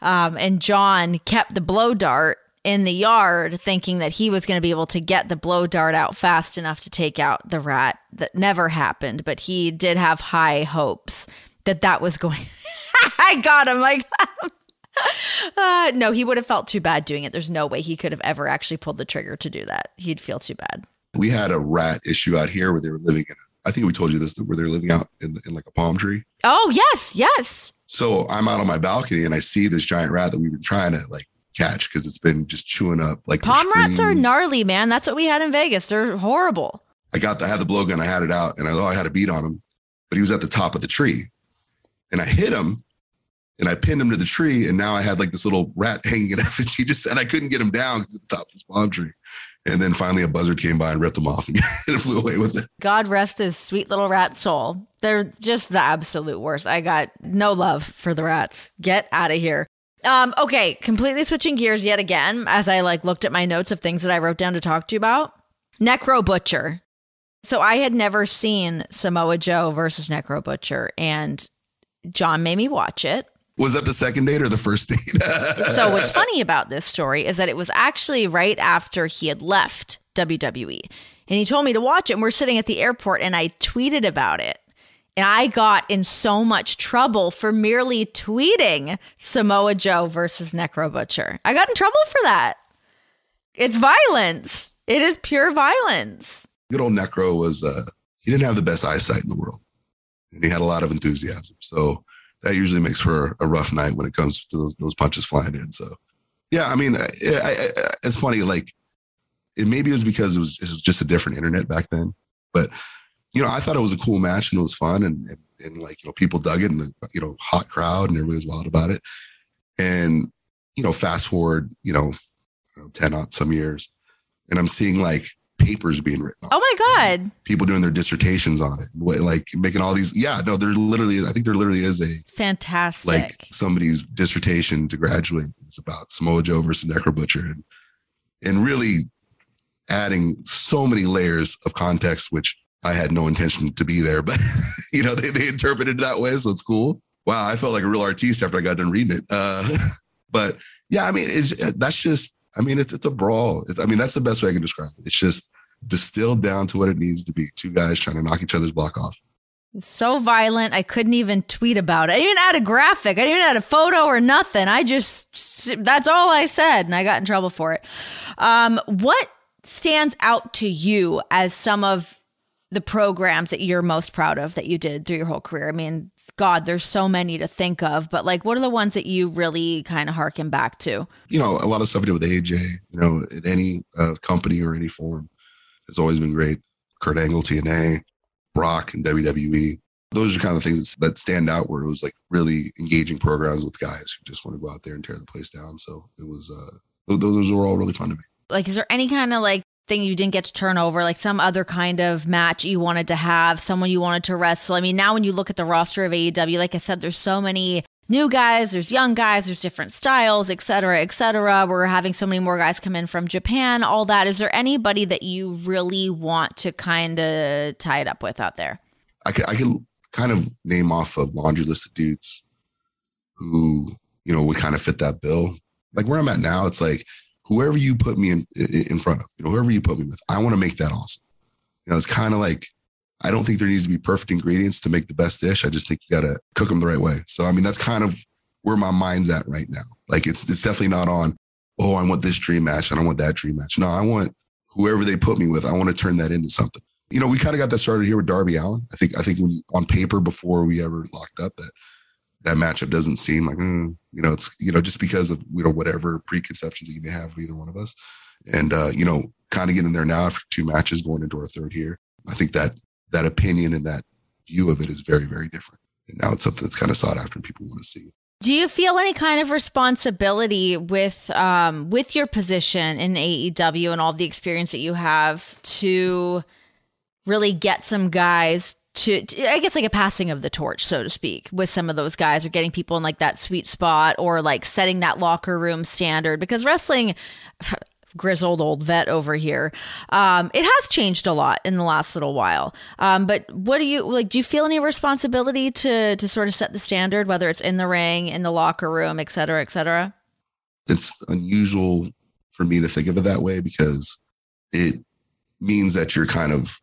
Um, and Jon kept the blow dart in the yard, thinking that he was going to be able to get the blow dart out fast enough to take out the rat. That never happened, but he did have high hopes that that was going. I got him. like. Uh, no, he would have felt too bad doing it. There's no way he could have ever actually pulled the trigger to do that. He'd feel too bad. We had a rat issue out here where they were living in. I think we told you this where they were living out in, in like a palm tree. Oh, yes, yes. So I'm out on my balcony and I see this giant rat that we've been trying to like catch because it's been just chewing up like Palm rats are gnarly, man. That's what we had in Vegas. They're horrible. I got the, I had the blowgun, I had it out, and I thought I had a beat on him, but he was at the top of the tree, and I hit him, and I pinned him to the tree, and now I had like this little rat hanging in effigy, just and I couldn't get him down because at the top of this palm tree, and then finally a buzzard came by and ripped him off and it flew away with it. God rest his sweet little rat soul. They're just the absolute worst. I got no love for the rats. Get out of here. Um, okay, completely switching gears yet again as I like looked at my notes of things that I wrote down to talk to you about. Necro Butcher. So I had never seen Samoa Joe versus Necro Butcher, and Jon made me watch it. Was that the second date or the first date? So what's funny about this story is that it was actually right after he had left WWE. And he told me to watch it. And we're sitting at the airport and I tweeted about it. And I got in so much trouble for merely tweeting Samoa Joe versus Necro Butcher. I got in trouble for that. It's violence. It is pure violence. Good old Necro was uh, he didn't have the best eyesight in the world, and he had a lot of enthusiasm. So that usually makes for a rough night when it comes to those, those punches flying in. So yeah, I mean, I, I, I, it's funny. Like it maybe it was because it was, it was just a different internet back then, but you know, I thought it was a cool match and it was fun and, and, and like, you know, people dug it and the, you know, hot crowd and everybody was wild about it. And, you know, fast forward, you know, 10 on some years and I'm seeing like papers being written on Oh my God. people doing their dissertations on it, like making all these. Yeah, no, there literally, I think there literally is a Fantastic. like somebody's dissertation to graduate is about Samoa Joe versus Necro Butcher, and and really adding so many layers of context, which I had no intention to be there, but you know they they interpreted it that way, so it's cool. Wow, I felt like a real artiste after I got done reading it. Uh, but yeah, I mean, that's just. I mean, it's it's a brawl. It's, I mean, that's the best way I can describe it. It's just distilled down to what it needs to be. Two guys trying to knock each other's block off. so violent. I couldn't even tweet about it. I didn't add a graphic. I didn't add a photo or nothing. I just, that's all I said. And I got in trouble for it. Um, what stands out to you as some of the programs that you're most proud of that you did through your whole career? I mean, God, there's so many to think of, but like, what are the ones that you really kind of harken back to? you know, a lot of stuff I did with AJ, you know, in any uh, company or any form has always been great. Kurt Angle, TNA, Brock, and WWE. Those are kind of things that stand out where it was like really engaging programs with guys who just want to go out there and tear the place down. So it was, uh, th- those were all really fun to me. Like, is there any kind of like thing you didn't get to turn over, like some other kind of match you wanted to have, someone you wanted to wrestle. I mean, now when you look at the roster of AEW, like I said, there's so many new guys, there's young guys, there's different styles, et cetera, et cetera. We're having so many more guys come in from Japan, all that. Is there anybody that you really want to kind of tie it up with out there? I can, I can kind of name off a laundry list of dudes who, you know, would kind of fit that bill. Like where I'm at now, it's like whoever you put me in in front of, you know, whoever you put me with, I want to make that awesome. You know, it's kind of like I don't think there needs to be perfect ingredients to make the best dish. I just think you got to cook them the right way. So I mean, that's kind of where my mind's at right now. Like it's it's definitely not on. Oh, I want this dream match and I want that dream match. No, I want whoever they put me with. I want to turn that into something. You know, we kind of got that started here with Darby Allin. I think I think when on paper before we ever locked up that that matchup doesn't seem like mm, you know it's you know just because of you know whatever preconceptions that you may have of either one of us. And uh you know kind of getting there now after two matches going into our third here i think that that opinion and that view of it is very very different. And now it's something that's kind of sought after and people want to see. Do you feel any kind of responsibility with um, with your position in AEW and all the experience that you have to really get some guys to, I guess like a passing of the torch, so to speak, with some of those guys or getting people in like that sweet spot or like setting that locker room standard because wrestling grizzled old vet over here. Um, it has changed a lot in the last little while. Um, but what do you like? Do you feel any responsibility to to sort of set the standard, whether it's in the ring, in the locker room, et cetera, et cetera? It's unusual for me to think of it that way because it means that you're kind of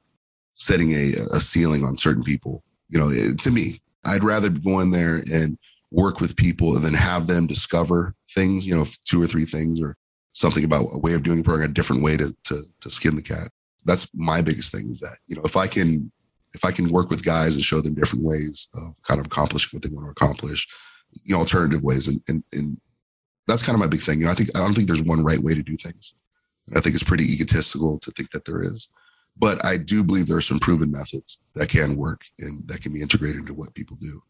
setting a, a ceiling on certain people. You know, it, to me, I'd rather go in there and work with people and then have them discover things, you know, two or three things or something about a way of doing a program, a different way to, to, to skin the cat. That's my biggest thing is that, you know, if I can, if I can work with guys and show them different ways of kind of accomplishing what they want to accomplish, you know, alternative ways. And, and, and that's kind of my big thing. You know, I think, I don't think there's one right way to do things. I think it's pretty egotistical to think that there is. But I do believe there are some proven methods that can work and that can be integrated into what people do.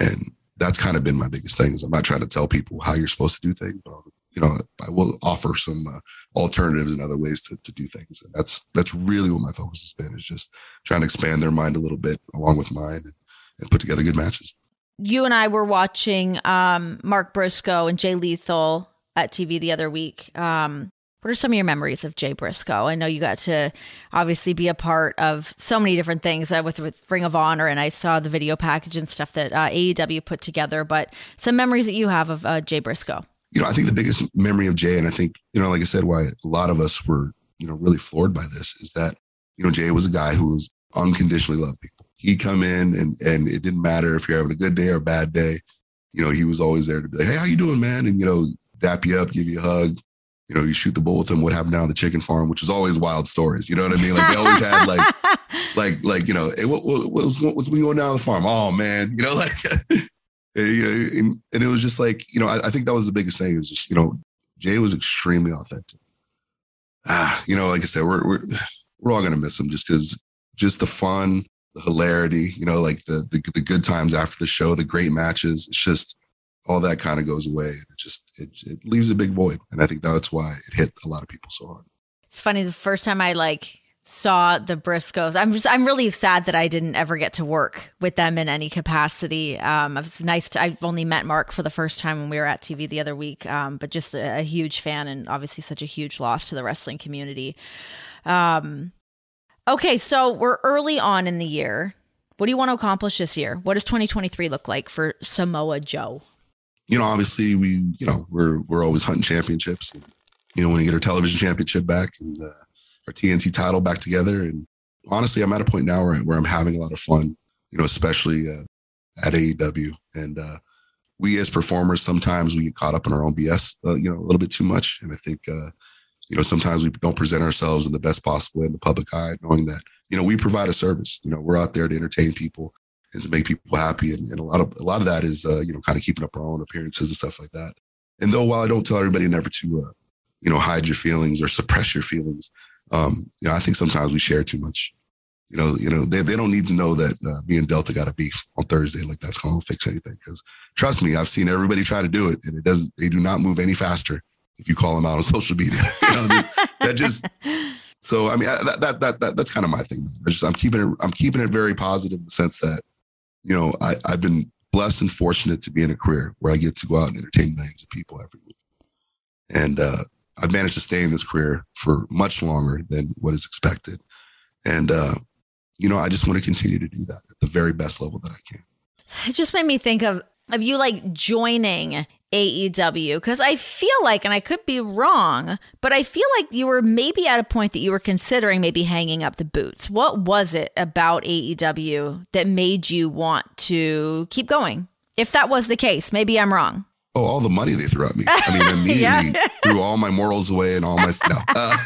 And that's kind of been my biggest thing is I'm not trying to tell people how you're supposed to do things, but you know, I will offer some uh, alternatives and other ways to, to do things. And that's, that's really what my focus has been is just trying to expand their mind a little bit along with mine and, and put together good matches. You and I were watching um, Mark Briscoe and Jay Lethal at TV the other week. Um, what are some of your memories of Jay Briscoe? I know you got to obviously be a part of so many different things uh, with, with Ring of Honor, and I saw the video package and stuff that uh, AEW put together. But some memories that you have of uh, Jay Briscoe. You know, I think the biggest memory of Jay, and I think you know, like I said, why a lot of us were you know really floored by this is that you know Jay was a guy who was unconditionally loved people. He'd come in, and and it didn't matter if you're having a good day or a bad day. You know, he was always there to be like, "Hey, how you doing, man?" And you know, dap you up, give you a hug, you know, you shoot the bull with them. What happened down the chicken farm, which is always wild stories. You know what I mean? Like they always had like, like, like you know, hey, what, what, what was what was we going down the farm? Oh man, you know, like, and, you know, and, and, it was just like, you know, I, I think that was the biggest thing. Is just you know, Jay was extremely authentic. Ah, you know, like I said, we're we're we're all gonna miss him just because just the fun, the hilarity, you know, like the, the the good times after the show, the great matches. It's just all that kind of goes away. It just it, it leaves a big void, and I think that's why it hit a lot of people so hard. It's funny. The first time I like saw the Briscoes, I'm just I'm really sad that I didn't ever get to work with them in any capacity. Um, it was nice to. I've only met Mark for the first time when we were at TV the other week, um, but just a, a, huge fan and obviously such a huge loss to the wrestling community. Um, okay, so we're early on in the year. What do you want to accomplish this year? What does 2023 look like for Samoa Joe? You know, obviously we, you know, we're we're always hunting championships. And, you know, when we get our television championship back and uh, our TNT title back together, and honestly, I'm at a point now where, where I'm having a lot of fun. You know, especially uh, at AEW, and uh, we as performers sometimes we get caught up in our own BS, uh, you know, a little bit too much. And I think, uh, you know, sometimes we don't present ourselves in the best possible way in the public eye, knowing that you know we provide a service. You know, we're out there to entertain people and to make people happy. And, and a lot of a lot of that is uh, you know kind of keeping up our own appearances and stuff like that. And though while I don't tell everybody never to uh, you know hide your feelings or suppress your feelings, um, you know I think sometimes we share too much. You know, you know they, they don't need to know that uh, me and Delta got a beef on Thursday. Like that's going to fix anything. Because trust me, I've seen everybody try to do it, and it doesn't. They do not move any faster if you call them out on social media. You know, that just So I mean that, that that that that's kind of my thing. I just I'm keeping it I'm keeping it very positive in the sense that you know I I've been blessed and fortunate to be in a career where I get to go out and entertain millions of people every week, and uh, I've managed to stay in this career for much longer than what is expected, and uh, you know I just want to continue to do that at the very best level that I can. It just made me think of of you like joining AEW because I feel like, and I could be wrong, but I feel like you were maybe at a point that you were considering maybe hanging up the boots. What was it about AEW that made you want to keep going? If that was the case, maybe I'm wrong. Oh, all the money they threw at me. I mean, immediately yeah. threw all my morals away and all my. No. Uh,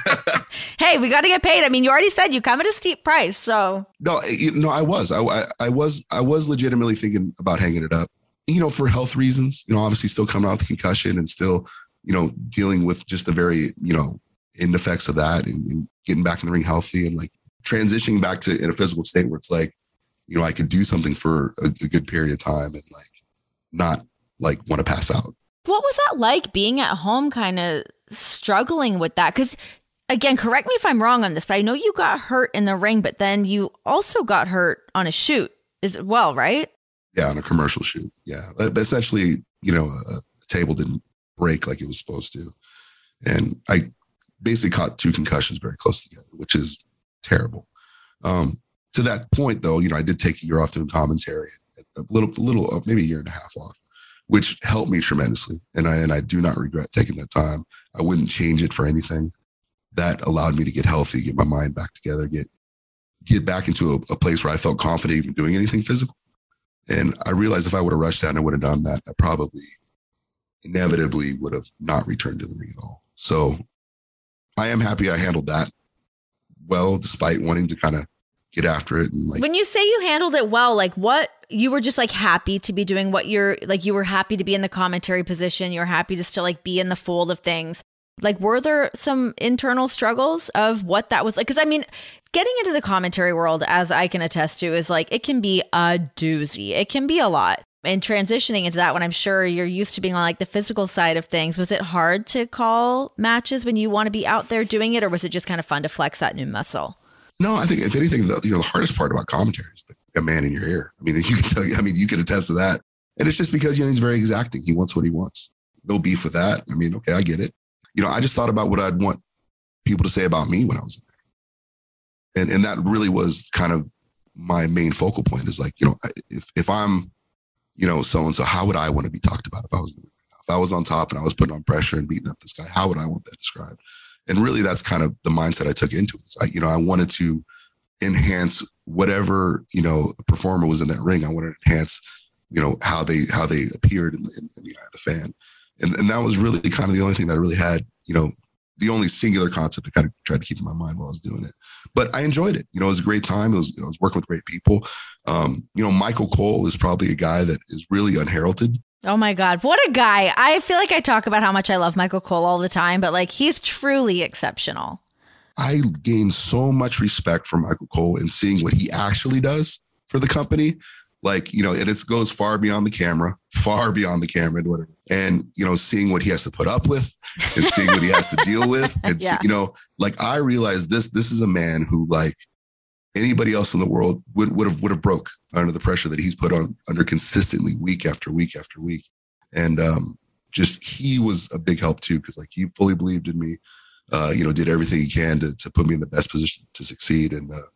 hey, we got to get paid. I mean, you already said you come at a steep price, so. No, you no, I was, I, I, I was, I was legitimately thinking about hanging it up you know, for health reasons, you know, obviously still coming out with concussion and still, you know, dealing with just the very, you know, end effects of that and, and getting back in the ring healthy and like transitioning back to in a physical state where it's like, you know, I could do something for a, a good period of time and like not like want to pass out. What was that like being at home, kind of struggling with that? Because again, correct me if I'm wrong on this, but I know you got hurt in the ring, but then you also got hurt on a shoot as well, right? Yeah, on a commercial shoot. Yeah, but essentially, you know, a table didn't break like it was supposed to, and I basically caught two concussions very close together, which is terrible. Um, to that point, though, you know, I did take a year off doing commentary, a little, a little, uh, maybe a year and a half off, which helped me tremendously, and I and I do not regret taking that time. I wouldn't change it for anything. That allowed me to get healthy, get my mind back together, get get back into a, a place where I felt confident even doing anything physical. And I realized if I would have rushed that and I would have done that, I probably inevitably would have not returned to the ring at all. So I am happy I handled that well, despite wanting to kind of get after it. And like, when you say you handled it well, like what you were just like happy to be doing what you're like, you were happy to be in the commentary position. You're happy to still like be in the fold of things. Like, were there some internal struggles of what that was like? Because I mean, getting into the commentary world, as I can attest to, is like it can be a doozy. It can be a lot. And transitioning into that when I'm sure you're used to being on like the physical side of things, was it hard to call matches when you want to be out there doing it, or was it just kind of fun to flex that new muscle? No, I think if anything, the you know the hardest part about commentary is the, a man in your ear. I mean, you can tell you. I mean, you can attest to that. And it's just because you know he's very exacting. He wants what he wants. No beef with that. I mean, okay, I get it. You know, I just thought about what I'd want people to say about me when I was there. and and that really was kind of my main focal point is like you know if if i'm you know so and so how would i want to be talked about if i was if i was on top and i was putting on pressure and beating up this guy how would i want that described? And really that's kind of the mindset i took into it. I, you know i wanted to enhance whatever you know performer was in that ring. I wanted to enhance you know how they how they appeared in the, in, in the eye of the fan and, and that was really kind of the only thing that I really had you know the only singular concept I kind of tried to keep in my mind while I was doing it. But I enjoyed it. You know, it was a great time. It was, I was working with great people. Um, you know, Michael Cole is probably a guy that is really unheralded. Oh my God. What a guy. I feel like I talk about how much I love Michael Cole all the time, but like he's truly exceptional. I gained so much respect for Michael Cole and seeing what he actually does for the company like you know and it goes far beyond the camera far beyond the camera and whatever. And you know seeing what he has to put up with and seeing what he has to deal with. And yeah. see, you know like i realized this this is a man who like anybody else in the world would would have would have broke under the pressure that he's put on under consistently week after week after week. And um just he was a big help too because like he fully believed in me uh you know did everything he can to, to put me in the best position to succeed. And uh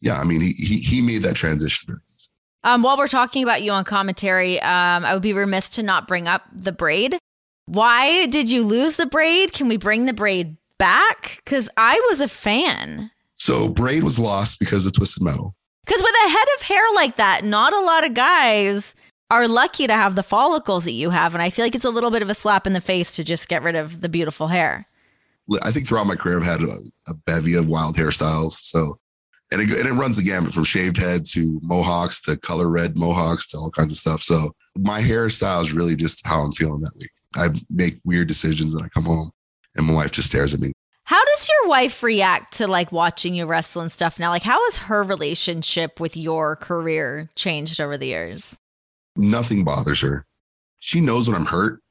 yeah i mean he he, he made that transition very easy um, while we're talking about you on commentary, um, I would be remiss to not bring up the braid. Why did you lose the braid? Can we bring the braid back? Because I was a fan. So braid was lost because of twisted metal. Because with a head of hair like that, not a lot of guys are lucky to have the follicles that you have, and I feel like it's a little bit of a slap in the face to just get rid of the beautiful hair. I think throughout my career, I've had a, a bevy of wild hairstyles. So and it, and it runs the gamut from shaved head to mohawks to color red mohawks to all kinds of stuff. So my hairstyle is really just how I'm feeling that week. I make weird decisions and I come home and my wife just stares at me. How does your wife react to like watching you wrestle and stuff now? Like, how has her relationship with your career changed over the years? Nothing bothers her. She knows when I'm hurt.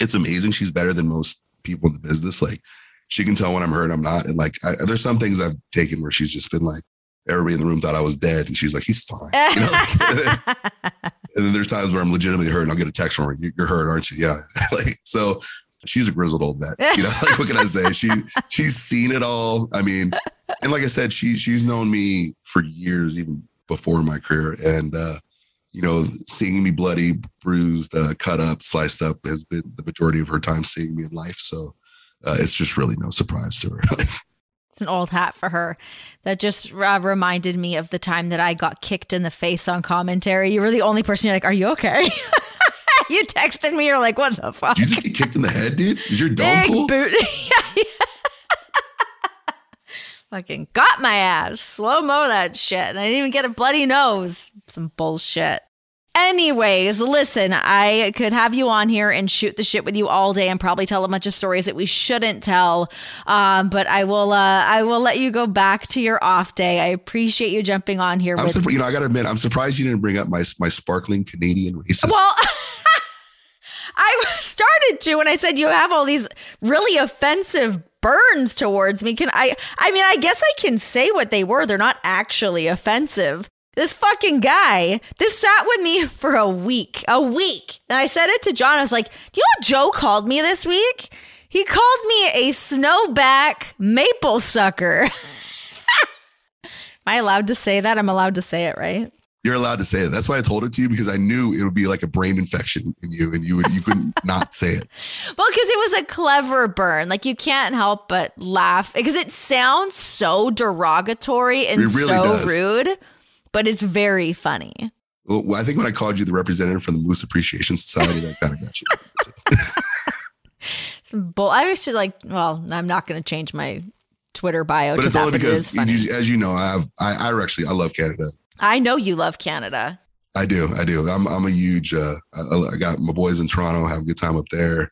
It's amazing. She's better than most people in the business. Like, she can tell when I'm hurt, I'm not. And like, I, there's some things I've taken where she's just been like, everybody in the room thought I was dead, and she's like, he's fine. You know? and then there's times where I'm legitimately hurt, and I'll get a text from her, "You're hurt, aren't you?" Yeah. like so. She's a grizzled old vet. You know, like what can I say? She she's seen it all. I mean, and like I said, she she's known me for years, even before my career. And uh, you know, seeing me bloody, bruised, uh, cut up, sliced up has been the majority of her time seeing me in life. So uh, it's just really no surprise to her. it's an old hat for her. That just uh, reminded me of the time that I got kicked in the face on commentary. You were the only person you're like, "Are you okay?" you texted me. You're like, "What the fuck?" Did you just get kicked in the head, dude? Is your dog Big cool? boot. yeah, yeah. Fucking got my ass. Slow mo that shit. And I didn't even get a bloody nose. Some bullshit. Anyways, listen, I could have you on here and shoot the shit with you all day and probably tell a bunch of stories that we shouldn't tell. Um, but I will, uh, I will let you go back to your off day. I appreciate you jumping on here. I'm with you know, I gotta admit, I'm surprised you didn't bring up my my sparkling Canadian racist. Well, I started to when I said you have all these really offensive burns towards me. Can I? I mean, I guess I can say what they were. They're not actually offensive. This fucking guy, this sat with me for a week, a week. And I said it to Jon. I was like, you know what Joe called me this week? He called me a snowback maple sucker. Am I allowed to say that? I'm allowed to say it, right? You're allowed to say it. That's why I told it to you because I knew it would be like a brain infection in you, and you would you couldn't not say it. Well, because it was a clever burn. Like you can't help but laugh because it sounds so derogatory and really so does. rude, but it's very funny. Well, I think when I called you the representative from the Moose Appreciation Society, that kind of got you. Bull. I just like, well, I'm not going to change my Twitter bio But it's that, only it because, funny. you- as you know, I have I, I actually I love Canada. I know you love Canada. I do, I do. I'm I'm a huge. Uh, I, I got my boys in Toronto, have a good time up there.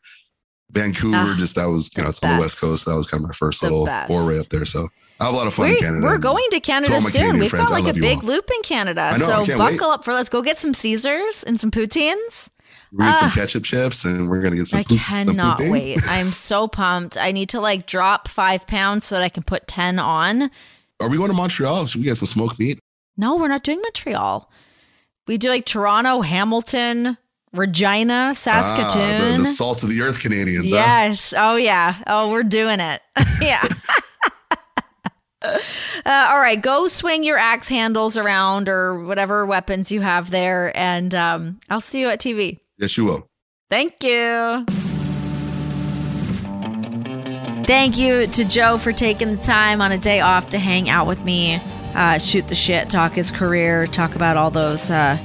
Vancouver, Ah, just that was you know it's on the west best. coast. That was kind of my first The little best. foray up there. So I have a lot of fun in We're, Canada. we're going to Canada soon. Canadian We've friends, got like a big all. loop in Canada. Know, so buckle wait. up for let's go get some Caesars and some poutines. We're gonna some Ah. ketchup chips, and we're gonna get some. I cannot poutine. wait. I'm so pumped. I need to like drop five pounds so that I can put 10 on. Are we going to Montreal? Should we get some smoked meat? No, we're not doing Montreal. We do like Toronto, Hamilton, Regina, Ah, Saskatoon. the, the salt of the earth Canadians. huh? yes. Oh, yeah. Oh, we're doing it. yeah. Uh, all right, go swing your axe handles around or whatever weapons you have there, and um, I'll see you at TV. Yes, you will. Thank you. Thank you to Joe for taking the time on a day off to hang out with me, uh, shoot the shit, talk his career, talk about all those uh,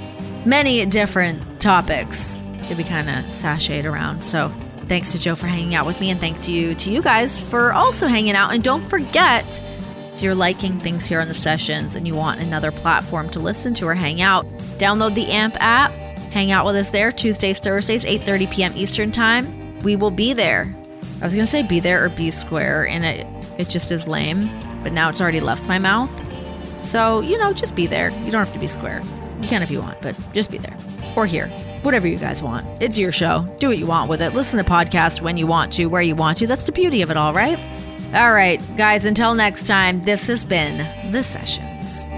many different topics that we kind of sashayed around. So thanks to Joe for hanging out with me, and thanks to you to you guys for also hanging out. And don't forget, if you're liking things here on the sessions and you want another platform to listen to or hang out, download the AMP app. Hang out with us there Tuesdays, Thursdays, 8:30 p.m. Eastern Time. We will be there. I was gonna say be there or be square, and it it just is lame. But now it's already left my mouth. So you know, just be there. You don't have to be square. You can if you want, but just be there or here, whatever you guys want. It's your show. Do what you want with it. Listen to the podcast when you want to, where you want to. That's the beauty of it all, right? All right, guys. Until next time. This has been the sessions.